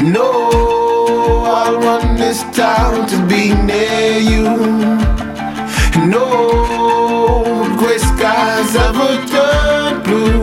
No, I run this town to be near you. No gray skies ever turn blue.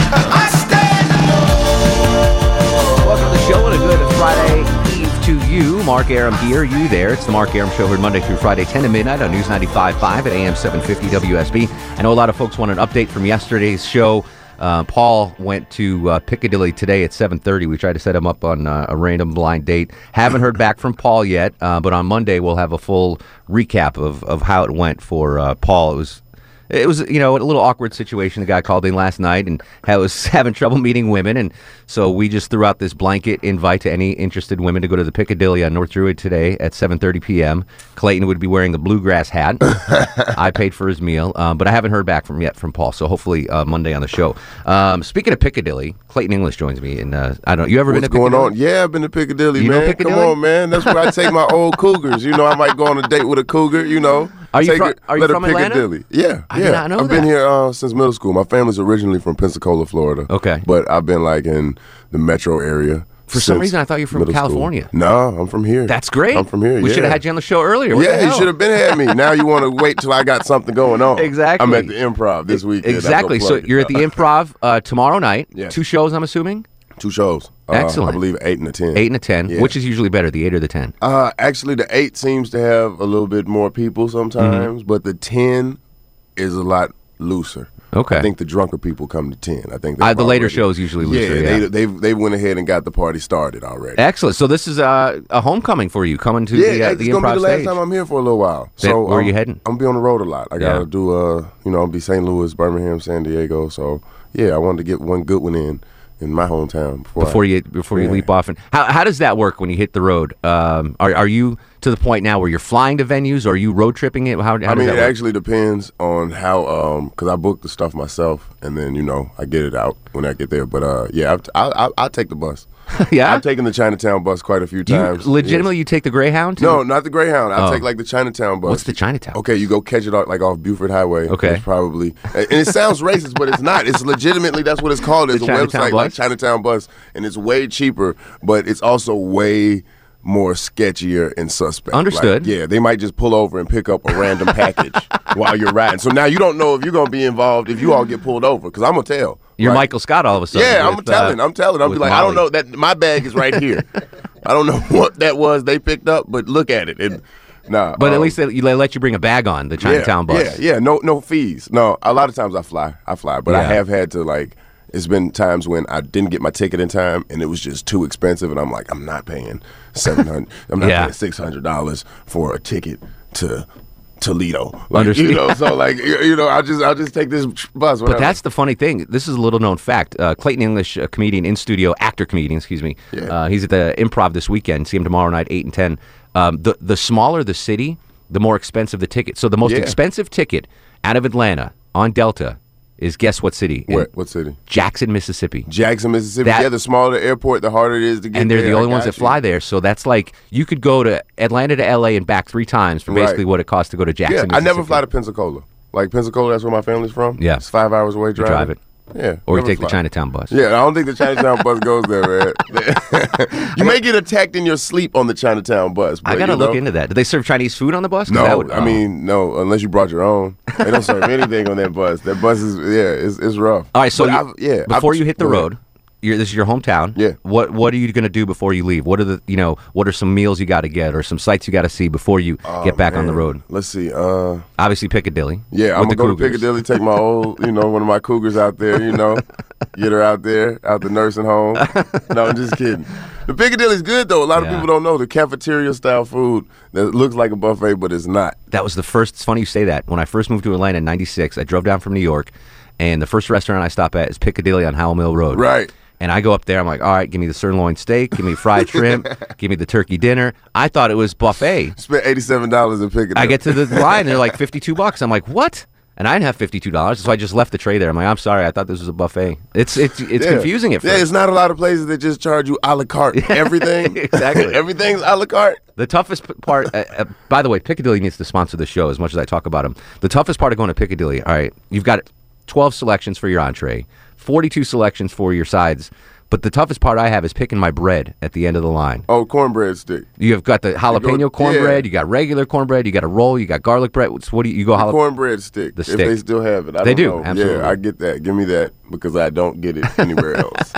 I stand alone. Welcome to the show and a good Friday Eve to you. Mark Arum here, you there. It's the Mark Arum Show here Monday through Friday, 10 to midnight on News 95.5 at AM 750 WSB. I know a lot of folks want an update from yesterday's show. Uh, Paul went to uh, Piccadilly today at 7:30. We tried to set him up on uh, a random blind date. Haven't heard back from Paul yet, uh, but on Monday we'll have a full recap of, of how it went for uh, Paul. It was it was you know a little awkward situation. The guy called in last night and was having trouble meeting women, and so we just threw out this blanket invite to any interested women to go to the Piccadilly on North Druid today at 7:30 p.m. Clayton would be wearing a bluegrass hat. I paid for his meal, um, but I haven't heard back from yet from Paul. So hopefully uh, Monday on the show. Um, speaking of Piccadilly, Clayton English joins me, and uh, I don't. You ever What's been to going Piccadilly? on? Yeah, I've been to Piccadilly, You man. Piccadilly? Come on, man. That's where I take my old cougars. You know, I might go on a date with a cougar. You know, Are you Take fro- her- are you let her from Atlanta? Piccadilly. Yeah, I yeah. I've been here uh, since middle school. My family's originally from Pensacola, Florida. Okay. but I've been like in the metro area. For some reason, I thought you were from middle school. California. No, I'm from here. That's great. I'm from here. We yeah. should have had you on the show earlier. What yeah, you should have been had me. Now you want to wait till I got something going on. Exactly. I'm at the Improv this weekend. That's Exactly. So you're at the Improv uh, tomorrow night. Yes. Two shows, I'm assuming. Two shows. Uh, Excellent. I believe eight and a ten. Eight and a ten. Yeah. Which is usually better, the eight or the ten? Uh, actually, the eight seems to have a little bit more people sometimes, but the ten is a lot looser. Okay. I think the drunker people come to ten. I think Uh, the later already- shows usually looser. Yeah, Yeah. they they they went ahead and got the party started already. Excellent. So this is uh, a homecoming for you, coming to yeah, the, uh, it's the gonna be the last stage. time I'm here for a little while. So where are um, you heading? I'm gonna be on the road a lot. I gotta Yeah. do uh, you know, I'll be St. Louis, Birmingham, San Diego. So yeah, I wanted to get one good one in in my hometown before before I, you before you leap off. And how how does that work when you hit the road? Um, are are you to the point now where you're flying to venues? Or are you road tripping it? How, how I mean, it work? actually depends on how, um, because I book the stuff myself, and then you know I get it out when I get there. But uh, yeah, I I, I, I take the bus. yeah. I've taken the Chinatown bus quite a few Do you times. legitimately yes. you take the Greyhound? to- No, not the Greyhound. I Oh. take like the Chinatown bus. What's the Chinatown? Okay, you go catch it off, like off Buford Highway. Okay. It's probably, and it sounds racist, but it's not. It's legitimately that's what it's called. It's The a website like? Chinatown Bus, and it's way cheaper, but it's also way more sketchier and suspect. Like, Understood. yeah, they might just pull over and pick up a random package while you're riding. So now you don't know if you're gonna be involved if you all get pulled over, because I'm gonna tell. You're Right? Michael Scott all of a sudden. Yeah, I'm with, uh, telling. I'm telling. I'm with be like, I don't know that my bag is right here. I don't know what that was they picked up, but look at it. And nah, But at um, least they, they let you bring a bag on the Chinatown yeah, bus. Yeah, yeah, no, no fees. No, a lot of times I fly. I fly, but I have had to like. It's been times when I didn't get my ticket in time, and it was just too expensive, and I'm like, I'm not paying seven hundred. I'm not Yeah. paying six hundred dollars for a ticket to Toledo. Like, Understood. you know, so like you know, I'll just I'll just take this bus. But that's the funny thing. This is a little known fact. Uh, Clayton English, a comedian in studio, actor comedian, excuse me. Yeah. Uh, he's at the Improv this weekend. See him tomorrow night, eight and ten. Um, the the smaller the city, the more expensive the ticket. So the most Yeah. expensive ticket out of Atlanta on Delta is guess what city? What what city? Jackson, Mississippi. Jackson, Mississippi. That- yeah, the smaller the airport, the harder it is to get. and they're there. the only ones got that fly there. So that's like you could go to Atlanta to LA and back three times for Right. basically what it costs to go to Jackson. Yeah. I never fly to Pensacola. Like Pensacola, that's where my family's from. Yeah. it's five hours away. Driving. drive it. Yeah, Or you take the. Chinatown bus. Yeah, I don't think the Chinatown bus goes there, man. you may get attacked in your sleep on the Chinatown bus. But, I gotta you look know, into that. Do they serve Chinese food on the bus? No, would- I oh. mean no, unless you brought your own. They don't serve anything on that bus. That bus is yeah, it's, it's rough. All right, so you- yeah, before I've- you hit the road, this is your hometown. Yeah. What What are you going to do before you leave? What are the you know What are some meals you got to get or some sights you got to see before you get back on the Oh, road? Let's see. Uh, Obviously Piccadilly. Yeah, I'm gonna go to Piccadilly, take my old, you know, one of my cougars out there, you know, get her out there, out the nursing home. No, I'm just kidding. The Piccadilly's good though. A lot Yeah. of people don't know the cafeteria style food that looks like a buffet, but it's not. That was the first. It's funny you say that. When I first moved to Atlanta in '96, I drove down from New York, and the first restaurant I stop at is Piccadilly on Howell Mill Road. Right. And I go up there. I'm like, all right, give me the sirloin steak, give me fried shrimp, give me the turkey dinner. I thought it was buffet. Spent eighty seven dollars in picking. I get to the line, and they're like fifty two bucks. I'm like, what? And I didn't have fifty two dollars, so I just left the tray there. I'm like, I'm sorry, I thought this was a buffet. It's it's it's Yeah. confusing at Yeah, it's not a lot of places that just charge you a la carte. Everything, Exactly. everything's a la carte. The toughest part, uh, uh, by the way, Piccadilly needs to sponsor the show as much as I talk about them. The toughest part of going to Piccadilly, all right, you've got 12 selections for your entree, 42 selections for your sides, but the toughest part I have is picking my bread at the end of the line. Oh, cornbread stick. You have got the jalapeno go- cornbread, yeah. you got regular cornbread, you got a roll, you got garlic bread. What's- What do you, you go jalapeno? cornbread stick. The stick. If they still have it, I They don't do, know. absolutely. Yeah, I get that. Give me that because I don't get it anywhere else.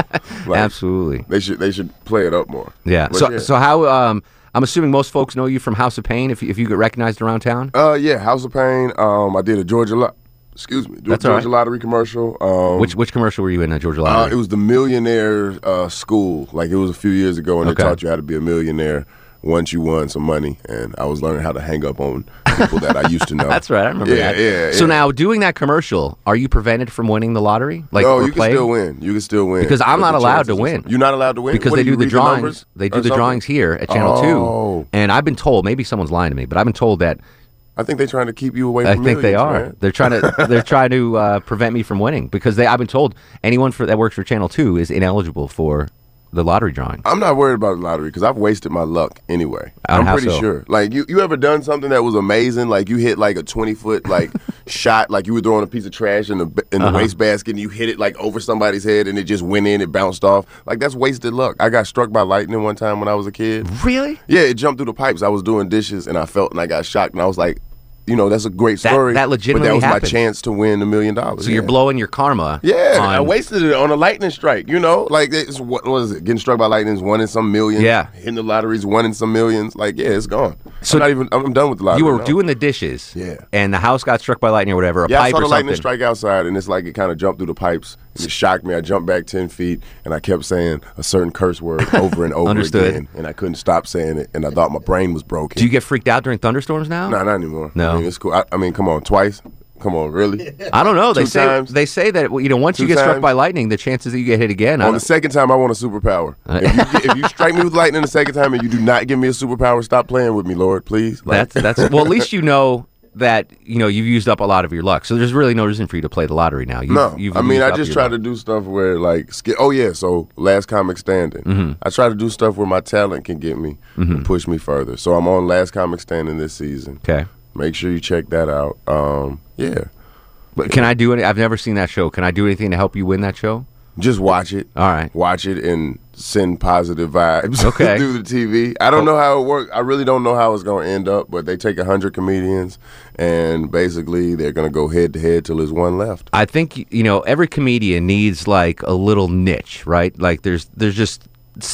Like, Absolutely. They should they should play it up more. Yeah. But So, so how? Um, I'm assuming most folks know you from House of Payne. If you, if you get recognized around town. Uh, yeah, House of Payne. Um, I did a Georgia. Excuse me, That's Georgia right. Lottery commercial. Um, which which commercial were you in, uh, Georgia Uh, Lottery? it was the millionaire uh, school. Like it was a few years ago, and Okay. they taught you how to be a millionaire once you won some money. And I was learning how to hang up on people that I used to know. That's right. I remember yeah, that. Yeah, So now, doing that commercial, are you prevented from winning the lottery? Like, no, you can still win. You can still win Because I'm not allowed to win. You're not allowed to win because What, they do do the drawings. they do the something? drawings here at Channel Oh. Two, and I've been told maybe someone's lying to me, but I've been told that I think they're trying to keep you away. I think they are. They're trying to they're trying to uh, prevent me from winning because they. I've been told anyone for that works for Channel Two is ineligible for the lottery drawing. I'm not worried about the lottery because I've wasted my luck anyway. On I'm pretty so? sure. Like you, you ever done something that was amazing? Like you hit like a 20 foot like shot, like you were throwing a piece of trash in the in the Uh-huh. wastebasket, and you hit it like over somebody's head, and it just went in, it bounced off. Like that's wasted luck. I got struck by lightning one time when I was a kid. Really? Yeah, it jumped through the pipes. I was doing dishes, and I felt and I got shocked, and I was like. You know that's a great That- story. that but legitimately that was happened. my chance to win a million dollars. So you're blowing your karma. Yeah, I wasted it on a lightning strike. You know, like it's what was it? Getting struck by lightning is one in some millions. Yeah. hitting the lotteries one in some millions. Like, yeah, it's gone. So I'm not even. I'm done with the lottery. You were now. doing the dishes. Yeah. And the house got struck by lightning or whatever. A Yeah, I pipe saw or the lightning something. strike outside, and it's like it kind of jumped through the pipes. And it shocked me. I jumped back ten feet, and I kept saying a certain curse word over and over Understood. again, and I couldn't stop saying it. And I thought my brain was broken. Do you get freaked out during thunderstorms now? No, not anymore. No. I mean, it's cool. I, I mean, come on, twice. Come on, really? I don't know. They Two say times. they say that you know once you Two get struck times. by lightning, the chances that you get hit again. On the second time, I want a superpower. Uh, if, you, get- if you strike me with lightning the second time and you do not give me a superpower, stop playing with me, Lord, please. Like- That's that's well. At least you know that you know you've used up a lot of your luck. So there's really no reason for you to play the lottery now. You've, no, you've I mean, I just try luck. to do stuff where, like, sk- oh yeah, so last comic standing. Mm-hmm. I try to do stuff where my talent can get me and push me further. So I'm on last comic standing this season. Okay. Make sure you check that out. Um, yeah, But can I do any? I've never seen that show. Can I do anything to help you win that show? just watch it. All right. Watch it and send positive vibes Okay. through the TV. I don't oh. know how it works. I really don't know how it's going to end up, but they take 100 comedians and basically they're going to go head to head till there's one left. I think you know every comedian needs like a little niche, right? Like there's there's just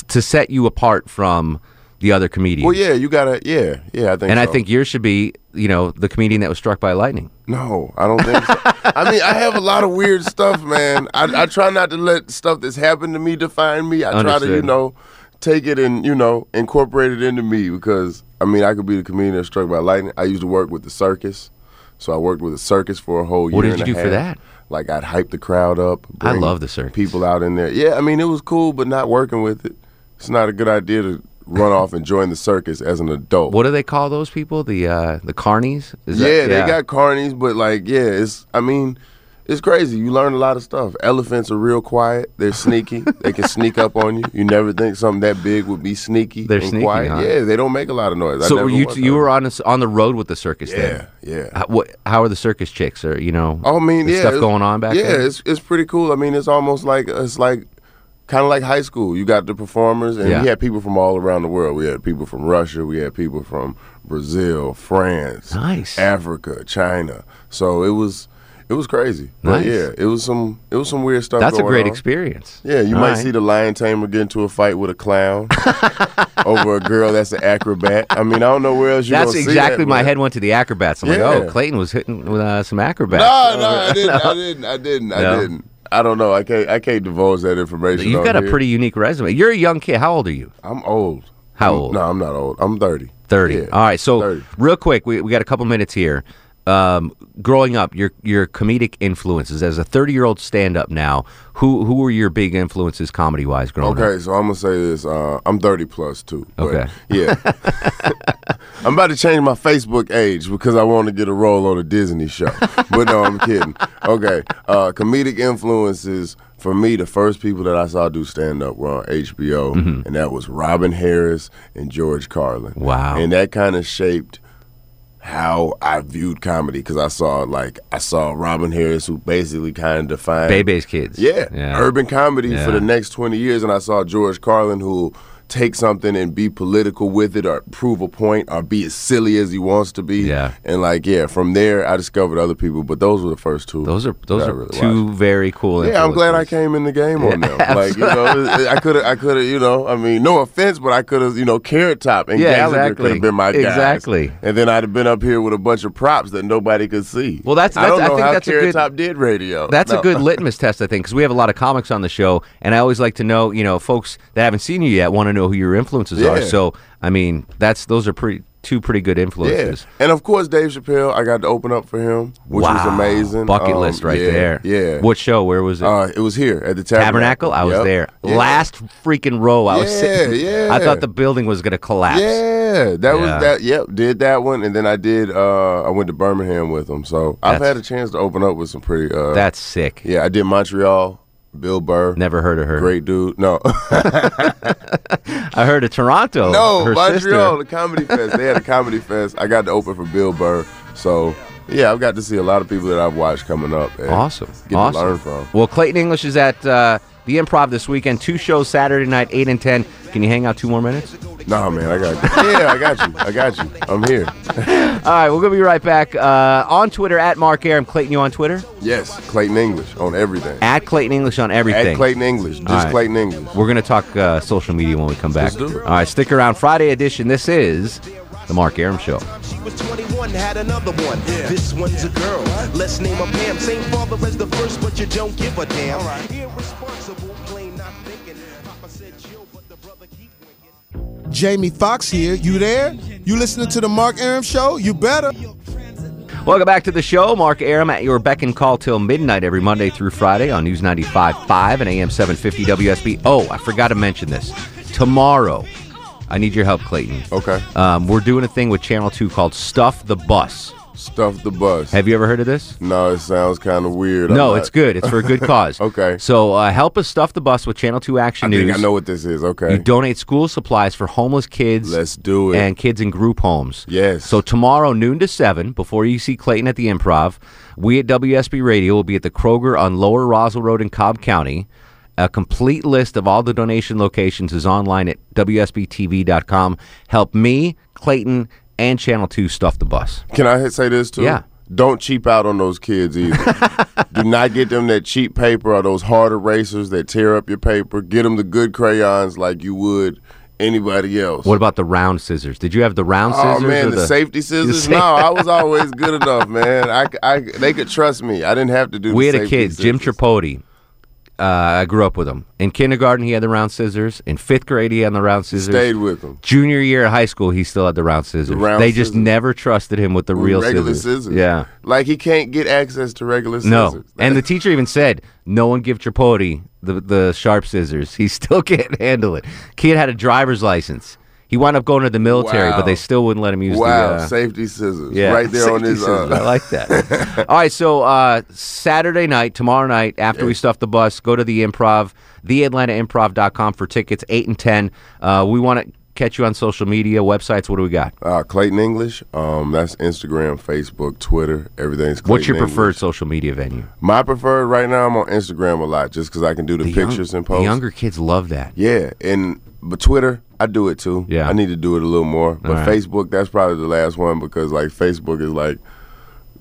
to set you apart from the other comedians. Well, yeah, you got to, yeah, yeah, I think And I think yours should be, you know, the comedian that was struck by lightning. No, I don't think so. I mean, I have a lot of weird stuff, man. I, I try not to let stuff that's happened to me define me. I try to, you know, take it and, you know, incorporate it into me because, I mean, I could be the comedian that's struck by lightning. I used to work with the circus. So I worked with the circus for a whole year. What did you do for that? Like I'd hype the crowd up. I love the circus. People out in there. Yeah, I mean, it was cool, but not working with it. It's not a good idea to run off and join the circus as an adult. What do they call those people? The uh, the carnies? Is yeah, that- they got carnies, but like, yeah, it's. I mean, it's crazy. You learn a lot of stuff. Elephants are real quiet. They're sneaky. they can sneak up on you. You never think something that big would be sneaky. They're and sneaky, quiet. huh? Yeah, they don't make a lot of noise. I So never you you were on a on the road with the circus Yeah, then? yeah. How, what, how are the circus chicks? Or you know? I mean, yeah, stuff going on back Yeah, there? it's it's pretty cool. I mean, it's almost like it's like kind of like high school. You got the performers, and Yeah. we had people from all around the world. We had people from Russia. We had people from Brazil, France, Nice. Africa, China. So it was it was crazy. But Nice. yeah, it was some it was some weird stuff. That's a great on. experience. Yeah, you All might right. see the lion tamer get into a fight with a clown over a girl that's an acrobat. I mean, I don't know where else you. That's gonna see That's exactly that, my man. head went to the acrobats. I'm like, oh, Clayton was hitting with uh, some acrobats. No, no, I didn't. I didn't. I didn't. No? I didn't. I don't know. I can't. I can't divulge that information. You've got a here. pretty unique resume. You're a young kid. How old are you? I'm old. How old? No, I'm not old. I'm thirty. 30. Yeah, All right. So, 30. real quick, we, we got a couple minutes here. Um, growing up, your your comedic influences as a 30 year old stand up now. Who who were your big influences comedy wise growing up? Okay, so I'm gonna say this. Uh, I'm 30 plus too. but Okay. Yeah. I'm about to change my Facebook age because I want to get a role on a Disney show. but no, I'm kidding. Okay. Uh, comedic influences for me. The first people that I saw do stand up were on HBO, and that was Robin Harris and George Carlin. Wow. And that kind of shaped how I viewed comedy because I saw like I saw Robin Harris who basically kind of defined Bebe's kids. yeah, yeah. urban comedy Yeah. for the next 20 years. And I saw George Carlin who take something and be political with it or prove a point or be as silly as he wants to be. Yeah. And like, yeah, from there I discovered other people, but those were the first two. Those are those are really two watched. very cool. Yeah, I'm glad I came in the game on them. Like, you know, I could have, I could have, you know, I mean, no offense, but I could have, you know, Carrot Top and Yeah, Gallagher exactly. could have been my guys. Exactly. And then I'd have been up here with a bunch of props that nobody could see. Well, that's- I don't that's- I know think how that's a Carrot good- Top did radio. That's No. a good litmus test, I think, because we have a lot of comics on the show, and I always like to know, you know, folks that haven't seen you yet want to know who your influences are. So, I mean, that's those are pretty two pretty good Yeah, influences. and of course Dave Chappelle. I got to open up for him, which was amazing. Bucket Um, list right yeah, there. Yeah. What show? Where was it? Uh, it was here at the Tabernacle. Tabernacle. I was Yep. there. Yeah. Last freaking row. I was Yeah, sitting. yeah. I thought the building was going to collapse. Yeah, that Yeah. was that. Yep, did that one, and then I did. uh I went to Birmingham with him, so I've had a chance to open up with some pretty. uh That's sick. Yeah, I did Montreal. Bill Burr. Never heard of her. Great dude. No, I heard of Toronto. no, her Montreal, sister. the comedy fest. They had a comedy fest. I got to open for Bill Burr, so yeah, I've got to see a lot of people that I've watched coming up. And Awesome. Get awesome. to learn from. Well, Clayton English is at uh, the Improv this weekend. Two shows Saturday night, eight and ten. Can you hang out two more minutes? Nah, man, I got you. Yeah, I got you. I got you. I'm here. All right, we're gonna be right back uh, on Twitter at Mark Arum. Clayton, you on Twitter? Yes, Clayton English on everything. At Clayton English on everything. At Clayton English, just All right. Clayton English. We're gonna talk uh, social media when we come back. Let's do it. All right, stick around. Friday edition. This is the Mark Arum Show. She was 21, had another one. This one's a girl. Let's name her Pam. Same father as the first, but you don't give a damn. Irresponsible, Jamie Foxx here. You there? You listening to the Mark Arum Show? You better. Welcome back to the show. Mark Arum at your beck and call till midnight every Monday through Friday on News 95.5 and AM 750 WSB. Oh, I forgot to mention this. Tomorrow, I need your help, Clayton. Okay. Um, we're doing a thing with Channel 2 called Stuff the Bus. Stuff the bus. Have you ever heard of this? no, it sounds kind of weird. No, it's good. It's for a good cause. Okay. So uh, help us stuff the bus with Channel 2 Action I News. think I know what this is. Okay. You donate school supplies for homeless kids. Let's do it. And kids in group homes. Yes. So tomorrow, noon to 7, before you see Clayton at the Improv, we at WSB Radio will be at the Kroger on Lower Roswell Road in Cobb County. A complete list of all the donation locations is online at WSBTV.com. Help me, Clayton, and Channel 2 stuff the bus. Can I say this too? Yeah. Don't cheap out on those kids either. Do not get them that cheap paper or those hard erasers that tear up your paper. Get them the good crayons like you would anybody else. What about the round scissors? Did you have the round Oh scissors? man, or the, safety scissors. sa- no, I was always good enough, man. I, I, they could trust me. I didn't have to do. we the had a kid, Jim. Tripodi. Uh, I grew up with him. In kindergarten, he had the round scissors. In fifth grade, he had the round scissors. Stayed with him. Junior year of high school, he still had the round scissors. round they just scissors. never trusted him with the real regular scissors. scissors. Yeah. like he can't get access to regular scissors. No. And the teacher even said, no one give Tripodi the, the sharp scissors. He still can't handle it. Kid had a driver's license. He wound up going to the military, but they still wouldn't let him use wow, the. Uh, safety scissors. yeah, right there on his. scissors. I Uh, like that. All right, so uh, Saturday night, tomorrow night, after we stuff the bus, go to the improv, theatlantaimprov.com for tickets, 8 and 10. Uh, we want to catch you on social media, websites. What do we got? uh, Clayton English. Um, that's Instagram, Facebook, Twitter. Everything's. Clayton What's your preferred social media venue? My preferred right now. I'm on Instagram a lot just because I can do the, young- pictures and the posts. younger kids love that. Yeah, and but Twitter, I do it too. Yeah. I need to do it a little more. But right. Facebook, that's probably the last one because like Facebook is like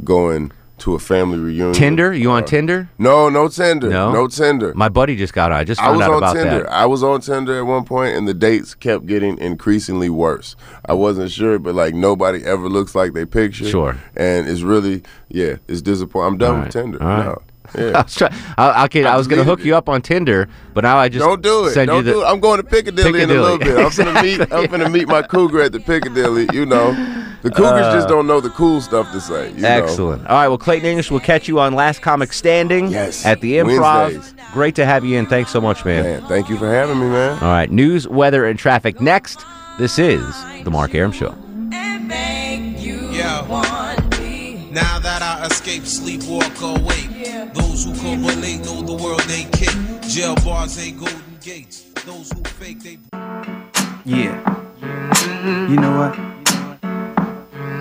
going to a family reunion. Tinder? You on Uh, Tinder? No, no Tinder. No? No, Tinder. My buddy just got on. I just I found was out on about Tinder. that. I was on Tinder at one point, and the dates kept getting increasingly worse. I wasn't sure, but like nobody ever looks like they picture. Sure. And it's really, yeah, it's disappointing. I'm done with. Tinder. All right. No. I was, try- I, okay, I was going to hook it. you up on Tinder, but now I just Don't do it. Send Don't you the, do it. I'm going to Piccadilly, in a little bit. I'm gonna meet. I'm gonna meet my cougar at the Piccadilly. You know, The Cougars just uh, don't know the cool stuff to say. you know? Excellent. All right. Well, Clayton English we'll catch you on Last Comic Standing. Yes. At the Improv. Wednesdays. Great to have you in. Thanks so much, man. Man, thank you for having me, man. All right. News, weather, and traffic next. This is the Mark Arum Show. Yo. Now that I escape, sleep, walk, awake. Those who correlate know the world ain't kick. Jail bars ain't golden gates. Those who fake, they. Yeah. You know what?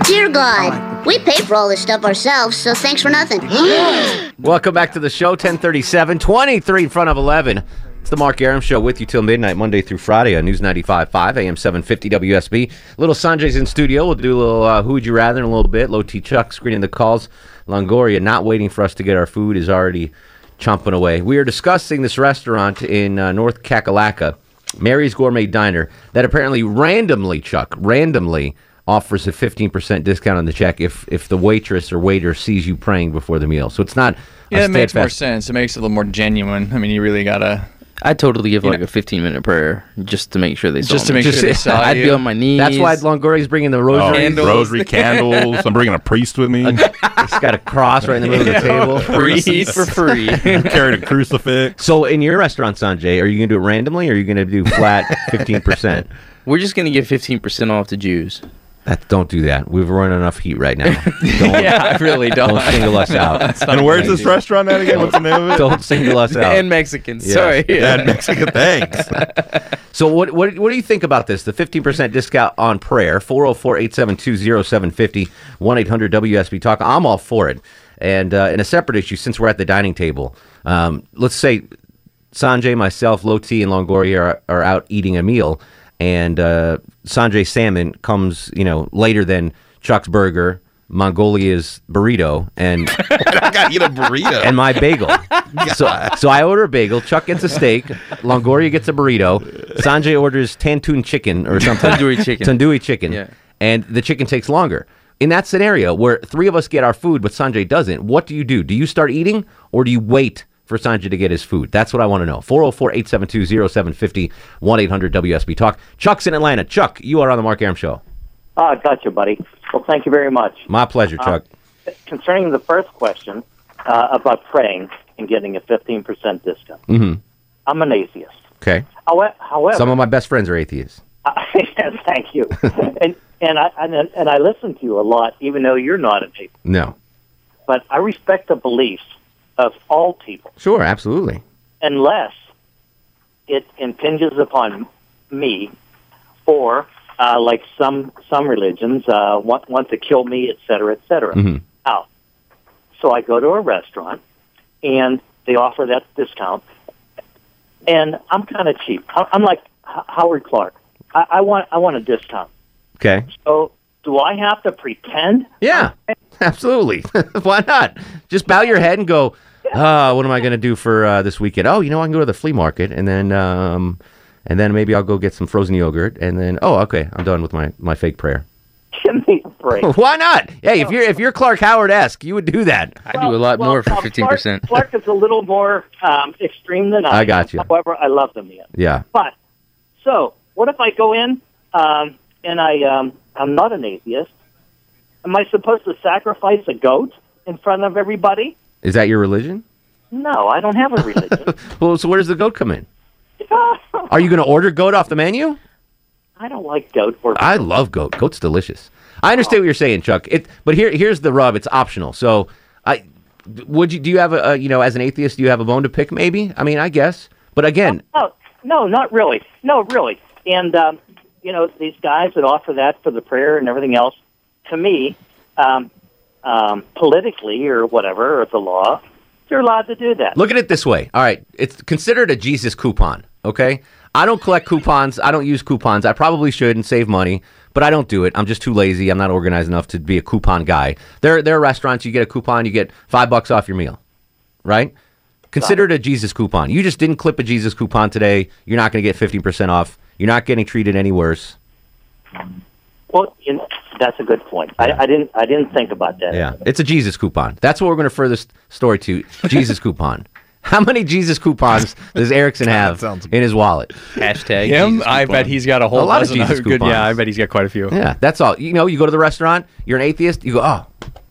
Dear God, we pay for all this stuff ourselves, so thanks for nothing. Welcome back to the show. 1037, 23 in front of 11. It's the Mark Arum Show with you till midnight, Monday through Friday on News 95.5, AM 750 WSB. Little Sanjay's in studio. We'll do a little uh, Who Would You Rather in a little bit. Low T Chuck screening the calls. Longoria, not waiting for us to get our food, is already chomping away. We are discussing this restaurant in uh, North Kakalaka, Mary's Gourmet Diner, that apparently randomly, Chuck, randomly offers a 15% discount on the check if, if the waitress or waiter sees you praying before the meal. So it's not Yeah, it makes more sense. It makes it a little more genuine. I mean, you really gotta. I totally give You like know- a 15 minute prayer just to make sure they Just saw to me. make sure they saw I'd you. be on my knees. That's why Longoria's bringing the Oh, rosary. Candles. rosary candles. I'm bringing a priest with me. It's got a cross right in the middle of the table. Free for free. Carried a crucifix. So in your restaurant, Sanjay, are you going to do it randomly or are you going to do flat 15%? We're just gonna give 15% off to Jews. That, don't do that. We've run enough heat right now. Don't, Yeah, I really don't. don't single us out. And where's this restaurant at again? What's the name of it? Don't single us out. And Mexicans. Yeah. Sorry. Yeah, Mexican. Thanks. So what, what what do you think about this? The 15% discount on prayer, 404-872-0750, 1-800-WSB Talk. I'm all for it. And uh, in a separate issue, since we're at the dining table, um, let's say Sanjay, myself, Loti, and Longoria are, are out eating a meal, and uh, Sanjay Salmon comes, you know, later than Chuck's Burger, Mongolia's burrito, and I got to eat a burrito. and my bagel. so, so I order a bagel. Chuck gets a steak. Longoria gets a burrito. Sanjay orders tantoon chicken or something. Tandoori chicken. Tandoori chicken. Yeah. And the chicken takes longer. In that scenario where three of us get our food but Sanjay doesn't, what do you do? Do you start eating or do you wait for Sanjay to get his food? That's what I want to know. 404-872-0750, 1-800-WSB Talk. Chuck's in Atlanta. Chuck, you are on the Mark Arum Show. Ah, you, buddy. Well, thank you very much. My pleasure, Chuck. Concerning the first question uh, about praying and getting a 15% discount, mm-hmm. I'm an atheist. Okay. However, however Some of my best friends are atheists. thank you. and and I and, and I listen to you a lot, even though you're not an atheist. No. But I respect the beliefs of all people, Sure, absolutely. unless it impinges upon me, or uh, like some some religions uh, want want to kill me, et cetera, et cetera. Mhm. Now, so I go to a restaurant, and they offer that discount, and I'm kind of cheap. I'm like H- Howard Clark. I, I want I want a discount. Okay. So do I have to pretend? Yeah, absolutely. Why not? Just bow your head and go, uh, what am I going to do for uh, this weekend? Oh, you know, I can go to the flea market and then um, and then maybe I'll go get some frozen yogurt and then oh, okay, I'm done with my, my fake prayer. Give me a break. Why not? Hey, if you're if you're Clark Howard esque, you would do that. I do a lot Well, more for 15%. Clark, Clark is a little more um, extreme than I. I got am. you. However, I love them yet. Yeah. But so, what if I go in um, and I um, I'm not an atheist? Am I supposed to sacrifice a goat in front of everybody? Is that your religion? No, I don't have a religion. Well, so where does the goat come in? Are you going to order goat off the menu? I don't like goat or I love goat. Goat's delicious. I understand what you're saying, Chuck. It, but here, here's the rub. It's optional. So, I would you do you have a, a you know as an atheist do you have a bone to pick? Maybe. I mean, I guess. But again, No, no, not really. No, really. And um, you know, these guys that offer that for the prayer and everything else, to me, um, um, politically or whatever, or the law, they're allowed to do that. look at it this way. All right, it's considered a Jesus coupon. Okay, I don't collect coupons. I don't use coupons. I probably should and save money, but I don't do it. I'm just too lazy. I'm not organized enough to be a coupon guy. There, there are restaurants you get a coupon, you get five bucks off your meal, right? Consider it a Jesus coupon. You just didn't clip a Jesus coupon today. You're not going to get 15% off. You're not getting treated any worse. Well, you know, that's a good point. I, I didn't, I didn't think about that. Yeah, it's a Jesus coupon. That's what we're going to refer this story to. Jesus coupon. How many Jesus coupons does Erickson have in his wallet? Hashtag. Him, Jesus I bet he's got a whole A lot of Jesus good. coupons. Yeah, I bet he's got quite a few. Yeah, that's all. You know, you go to the restaurant, you're an atheist, you go, oh,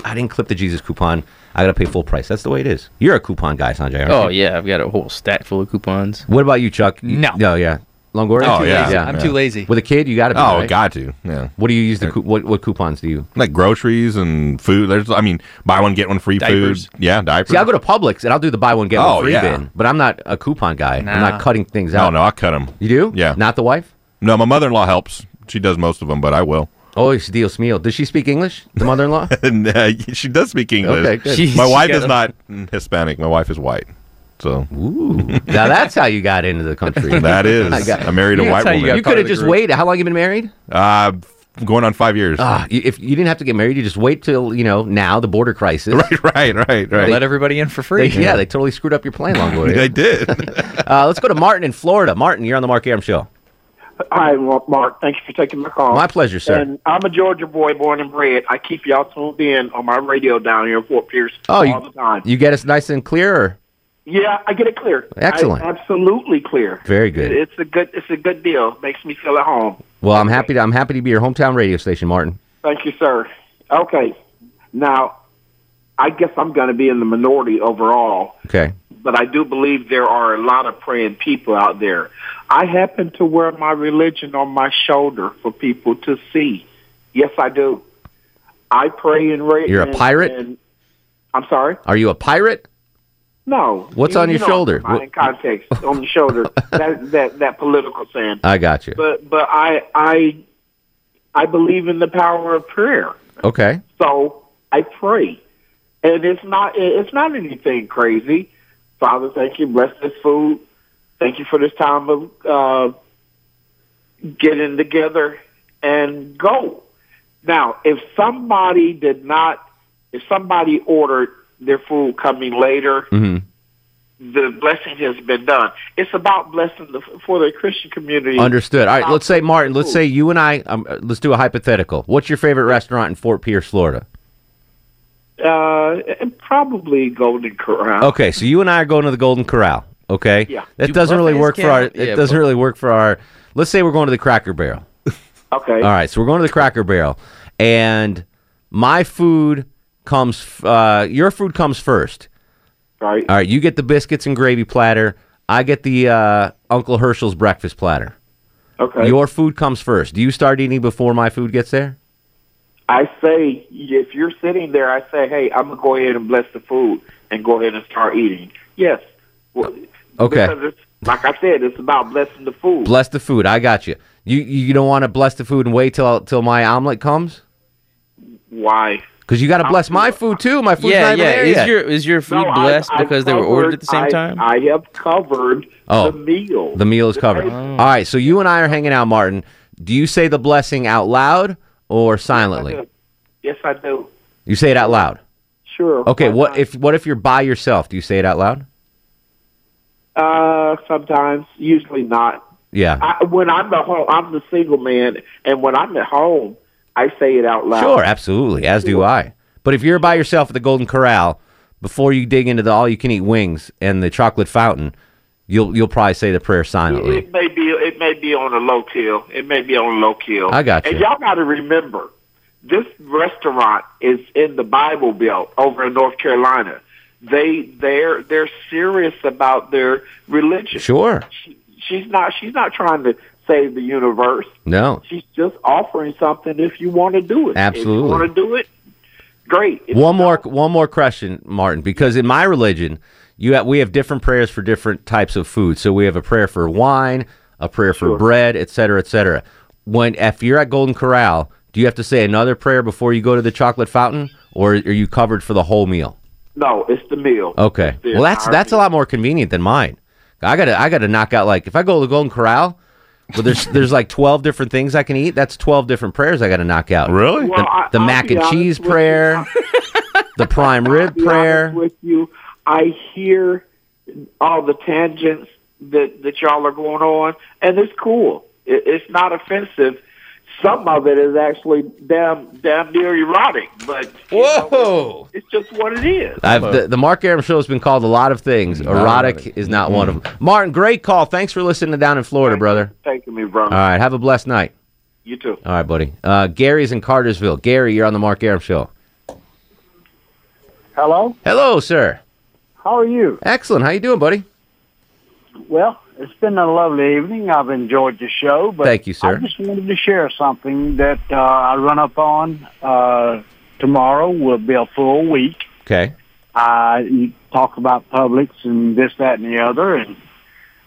I didn't clip the Jesus coupon. I got to pay full price. That's the way it is. You're a coupon guy, Sanjay. aren't Oh you? yeah, I've got a whole stack full of coupons. What about you, Chuck? You- No. No, yeah. Longoria? Oh, yeah. I'm too lazy. With a kid, you got to be. Oh, right? got to. Yeah. What do you use the coup- what what coupons do you? Like groceries and food. There's, I mean, buy one get one free Diapers. food. Yeah, diapers. See, I'll go to Publix and I'll do the buy one get Oh, one free yeah. bin, but I'm not a coupon guy. I'm Nah. not cutting things out. no, no, I cut them. You do? Yeah. Not the wife? No, my mother-in-law helps. She does most of them, but I will. Oh, it's Dios mío. Does she speak English? The mother-in-law? and uh, she does speak English. Okay, good. She's My wife got is a- not Hispanic. My wife is white. So Ooh. now that's how you got into the country. that is. I got- I married a white how you woman. You could have just group. waited. How long you been married? Uh, going on five years. Ah, if you didn't have to get married, you just wait till you know now the border crisis. right, right, right, right. Let everybody in for They, free. yeah. they totally screwed up your plan, Longoria. they did. uh, let's go to Martin in Florida. Martin, you're on the Mark Arum Show. Hi, Mark. Thank you for taking my call. My pleasure, sir. And I'm a Georgia boy, born and bred. I keep y'all tuned in on my radio down here in Fort Pierce Oh, all you, the time. you get us nice and clear. Or? Yeah, I get it clear. Excellent. I- absolutely clear. Very good. It's a good. It's a good deal. Makes me feel at home. Well, I'm happy to I'm happy to be your hometown radio station, Martin. Thank you, sir. Okay. Now, I guess I'm going to be in the minority overall, Okay. but I do believe there are a lot of praying people out there. I happen to wear my religion on my shoulder for people to see. Yes, I do. I pray and. You're a pirate? And, I'm sorry. Are you a pirate? No. What's You- on you your shoulder? In context, on the shoulder. That that that political saying. I got you. But but I I I believe in the power of prayer. Okay. So I pray, and it's not it's not anything crazy. Father, thank you. Bless this food. Thank you for this time of uh, getting together and go. Now, if somebody did not, if somebody ordered their food coming later, hmm the blessing has been done. It's about blessing the, for the Christian community. Understood. All right. Let's say Martin. Let's say you and I. Um, uh, let's do a hypothetical. What's your favorite restaurant in Fort Pierce, Florida? Uh, probably Golden Corral. Okay, so you and I are going to the Golden Corral. Okay. Yeah. That Do doesn't really buffets work for our. It Yeah, doesn't bu- really work for our. Let's say we're going to the Cracker Barrel. Okay. All right, so we're going to the Cracker Barrel, and my food comes. Uh, your food comes first. Right. All right, you get the biscuits and gravy platter. I get the uh, Uncle Herschel's breakfast platter. Okay. Your food comes first. Do you start eating before my food gets there? I say, if you're sitting there, I say, hey, I'm gonna go ahead and bless the food and go ahead and start eating. Yes. Well, Okay. Because like I said, it's about blessing the food. Bless the food. I got you. You you don't want to bless the food and wait till till my omelet comes Why? Because you got to bless my food too. My food's yeah, not even yeah. there Is yet. your is your food No, I- blessed I've because they were ordered at the same covered- time? I, I have covered Oh, the meal. The meal is covered. Oh. All right, so you and I are hanging out, Martin. Do you say the blessing out loud or silently? Yes, I do. You say it out loud. Sure. Okay. What not? if what if you're by yourself? Do you say it out loud? Uh, sometimes, usually not. Yeah. I, when I'm at home, I'm the single man, and when I'm at home, I say it out loud. Sure, absolutely. As do I. But if you're by yourself at the Golden Corral, before you dig into the all-you-can-eat wings and the chocolate fountain, you'll you'll probably say the prayer silently. It may be it may be on a low kill. It may be on a low kill. I got you. And y'all got to remember, this restaurant is in the Bible Belt over in North Carolina. They they're they're serious about their religion. Sure. She's not she's not trying to save the universe. No. She's just offering something if you want to do it. If Absolutely. you want to do it, great. If One more one more question, Martin, because in my religion, you have, we have different prayers for different types of food. So we have a prayer for wine, a prayer for bread, et cetera, et cetera. When if you're at Golden Corral, do you have to say another prayer before you go to the chocolate fountain, or are you covered for the whole meal? No, it's the meal. Okay. the Well, that's that's a lot more convenient than mine. I gotta I gotta knock out like if I go to the Golden Corral, but there's there's like twelve different things I can eat. That's twelve different prayers I gotta knock out. Really? The, Well, the I'll mac and cheese with you. prayer, the prime rib be prayer. with you, I hear all the tangents that that y'all are going on, and it's cool. It, it's not offensive some of it is actually damn damn near erotic. But you know, Whoa! it's just what it is. I've, the, the Mark Arum Show has been called a lot of things. Erotic is not one of them. Martin, great call. Thanks for listening down in Florida, brother. Thank you, me, All brother. right, have a blessed night. You too. All right, buddy. Uh, Gary's in Cartersville. Gary, you're on the Mark Arum Show. Hello. Hello, sir. How are you? Excellent. How you doing, buddy? Well, it's been a lovely evening. I've enjoyed the show, but Thank you, sir. I just wanted to share something that uh, I run up on uh, tomorrow. Will be a full week. Okay. Uh, you talk about Publix and this, that, and the other, and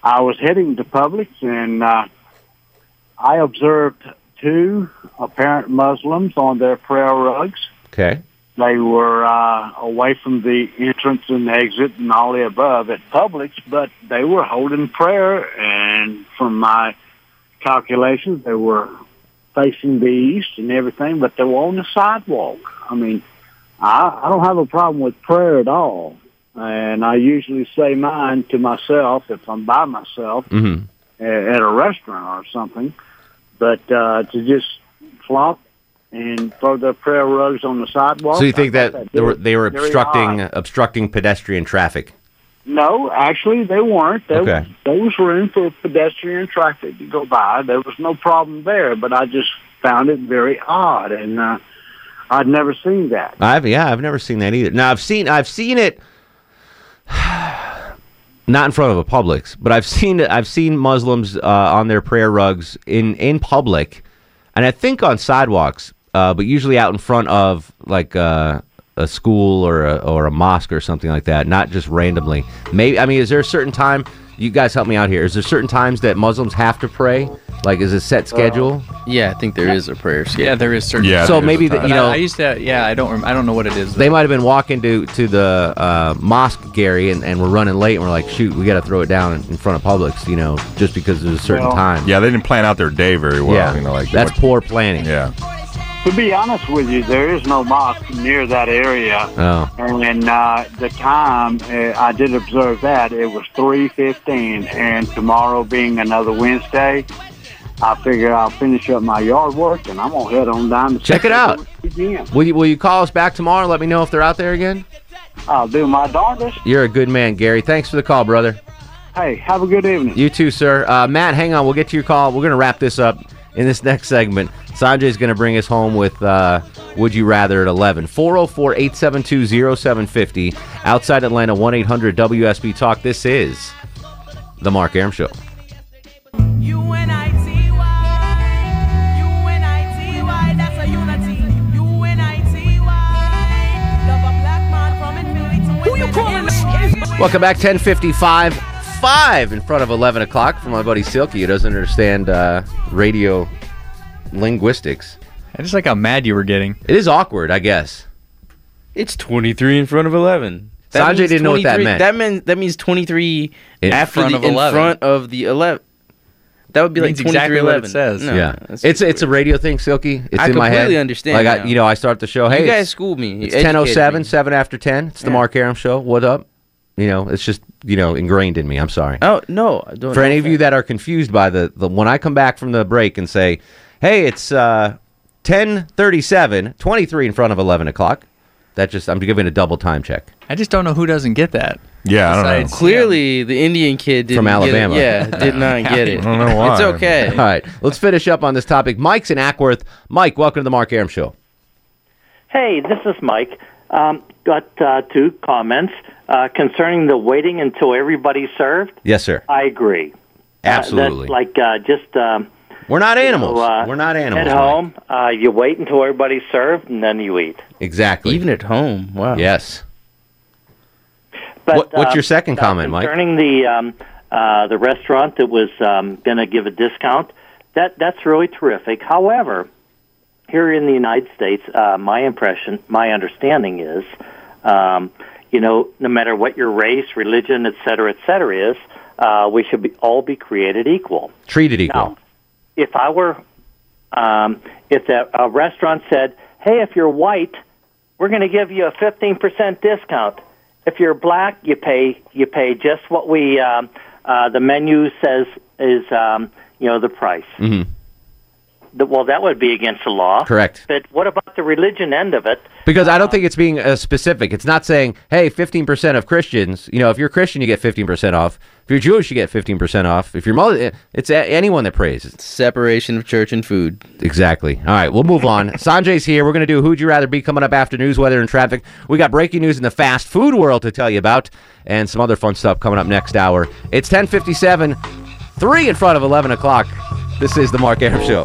I was heading to Publix, and uh, I observed two apparent Muslims on their prayer rugs. Okay. They were uh, away from the entrance and exit and all the above at Publix, but they were holding prayer. And from my calculations, they were facing the east and everything, but they were on the sidewalk. I mean, I, I don't have a problem with prayer at all. And I usually say mine to myself if I'm by myself Mm-hmm. a- at a restaurant or something. But uh, to just flop and throw their prayer rugs on the sidewalk. So you think thought that they were they were obstructing obstructing pedestrian traffic? No, actually, they weren't. There, Okay. was, there was room for pedestrian traffic to go by. There was no problem there, but I just found it very odd, and uh, I'd never seen that. I've yeah, I've never seen that either. Now I've seen I've seen it not in front of a Publix, but I've seen I've seen Muslims uh, on their prayer rugs in in public, and I think on sidewalks, uh, but usually out in front of like uh, a school or a, or a mosque or something like that, not just randomly. Maybe I mean, is there a certain time? You guys help me out here. Is there certain times that Muslims have to pray? Like, is it set schedule? Yeah, I think there is a prayer schedule. Yeah, there is certain. Yeah, So there is a maybe the- you know- I, used to. Yeah, I don't. Rem- I don't know what it is. They might have been walking to to the uh, mosque, Gary, and, and we're running late, and we're like, shoot, we got to throw it down in, in front of Publix, you know, just because there's a certain Well- time. Yeah, they didn't plan out their day very well. Yeah, you know, like that's what- poor planning. Yeah. To be honest with you, there is no mosque near that area. Oh. And uh, the time, uh, I did observe that, it was 3.15. And tomorrow being another Wednesday, I figure I'll finish up my yard work and I'm to head on down to Check it out. Again. Will you will you call us back tomorrow and let me know if they're out there again? I'll do my darndest. You're a good man, Gary. Thanks for the call, brother. Hey, have a good evening. You too, sir. Uh, Matt, hang on. We'll get to your call. We're going to wrap this up in this next segment. Sanjay's going to bring us home with uh, Would You Rather at 11. 404 872 0750. Outside Atlanta, 1 800 WSB Talk. This is The Mark Arum Show. Welcome back, 1055. Five in front of 11 o'clock for my buddy Silky, who doesn't understand uh, radio linguistics. I just like how mad you were getting. It is awkward, I guess. It's 23 in front of 11. Sanjay didn't know what that meant. That meant that means 23 In after front the, of in 11. front of the 11. That would be like Means 23 exactly what it 11. says. No, yeah, that's it's it's a radio thing, Silky. It's I in my head. I completely understand Like I, now. you know, I start the show. Hey, You guys it's- schooled me. You It's educated ten oh seven, seven after ten. It's the Yeah. Mark Arum Show. What up? You know, it's just you know ingrained in me. I'm sorry. Oh no! Don't For know any of you that are confused by the, the when I come back from the break and say, "Hey, it's uh, 10:37, 23 in front of 11 o'clock," that just I'm giving a double time check. I just don't know who doesn't get that. Yeah, I don't know. Besides- Clearly, the Indian kid didn't From Alabama. Get it. Yeah, did not get it. I don't know why. It's okay. All right, let's finish up on this topic. Mike's in Acworth. Mike, welcome to the Mark Arum Show. Hey, this is Mike. Um, got uh, two comments uh, concerning the waiting until everybody's served. Yes, sir. I agree. Absolutely. Uh, like uh, just. Um, We're not you animals. know, uh, We're not animals. At home, uh, you wait until everybody's served and then you eat. Exactly. Even at home. Wow. Yes. But, What- what's your second uh, comment, Mike? Concerning the um, uh, the restaurant that was um, going to give a discount, that that's really terrific. However, here in the United States, uh, my impression, my understanding is, um, you know, no matter what your race, religion, et cetera, et cetera, is, uh, we should be, all be created equal. Treated equal. Now, if I were, um, if the, a restaurant said, "Hey, if you're white, we're going to give you a 15% discount. If you're black, you pay you pay just what we um, uh, the menu says is um, you know the price." hmm th- well, that would be against the law. Correct. But what about the religion end of it? Because I don't think it's being uh, specific. It's not saying, hey, 15% of Christians, you know, if you're Christian, you get 15% off. If you're Jewish, you get 15% off. If you're Muslim, it's a- anyone that prays. It's Separation of church and food. Exactly. All right, we'll move on. Sanjay's here. We're going to do Who'd You Rather Be coming up after news, weather, and traffic. We got breaking news in the fast food world to tell you about and some other fun stuff coming up next hour. It's 1057, 3 in front of 11 o'clock. This is The Mark Aram Show.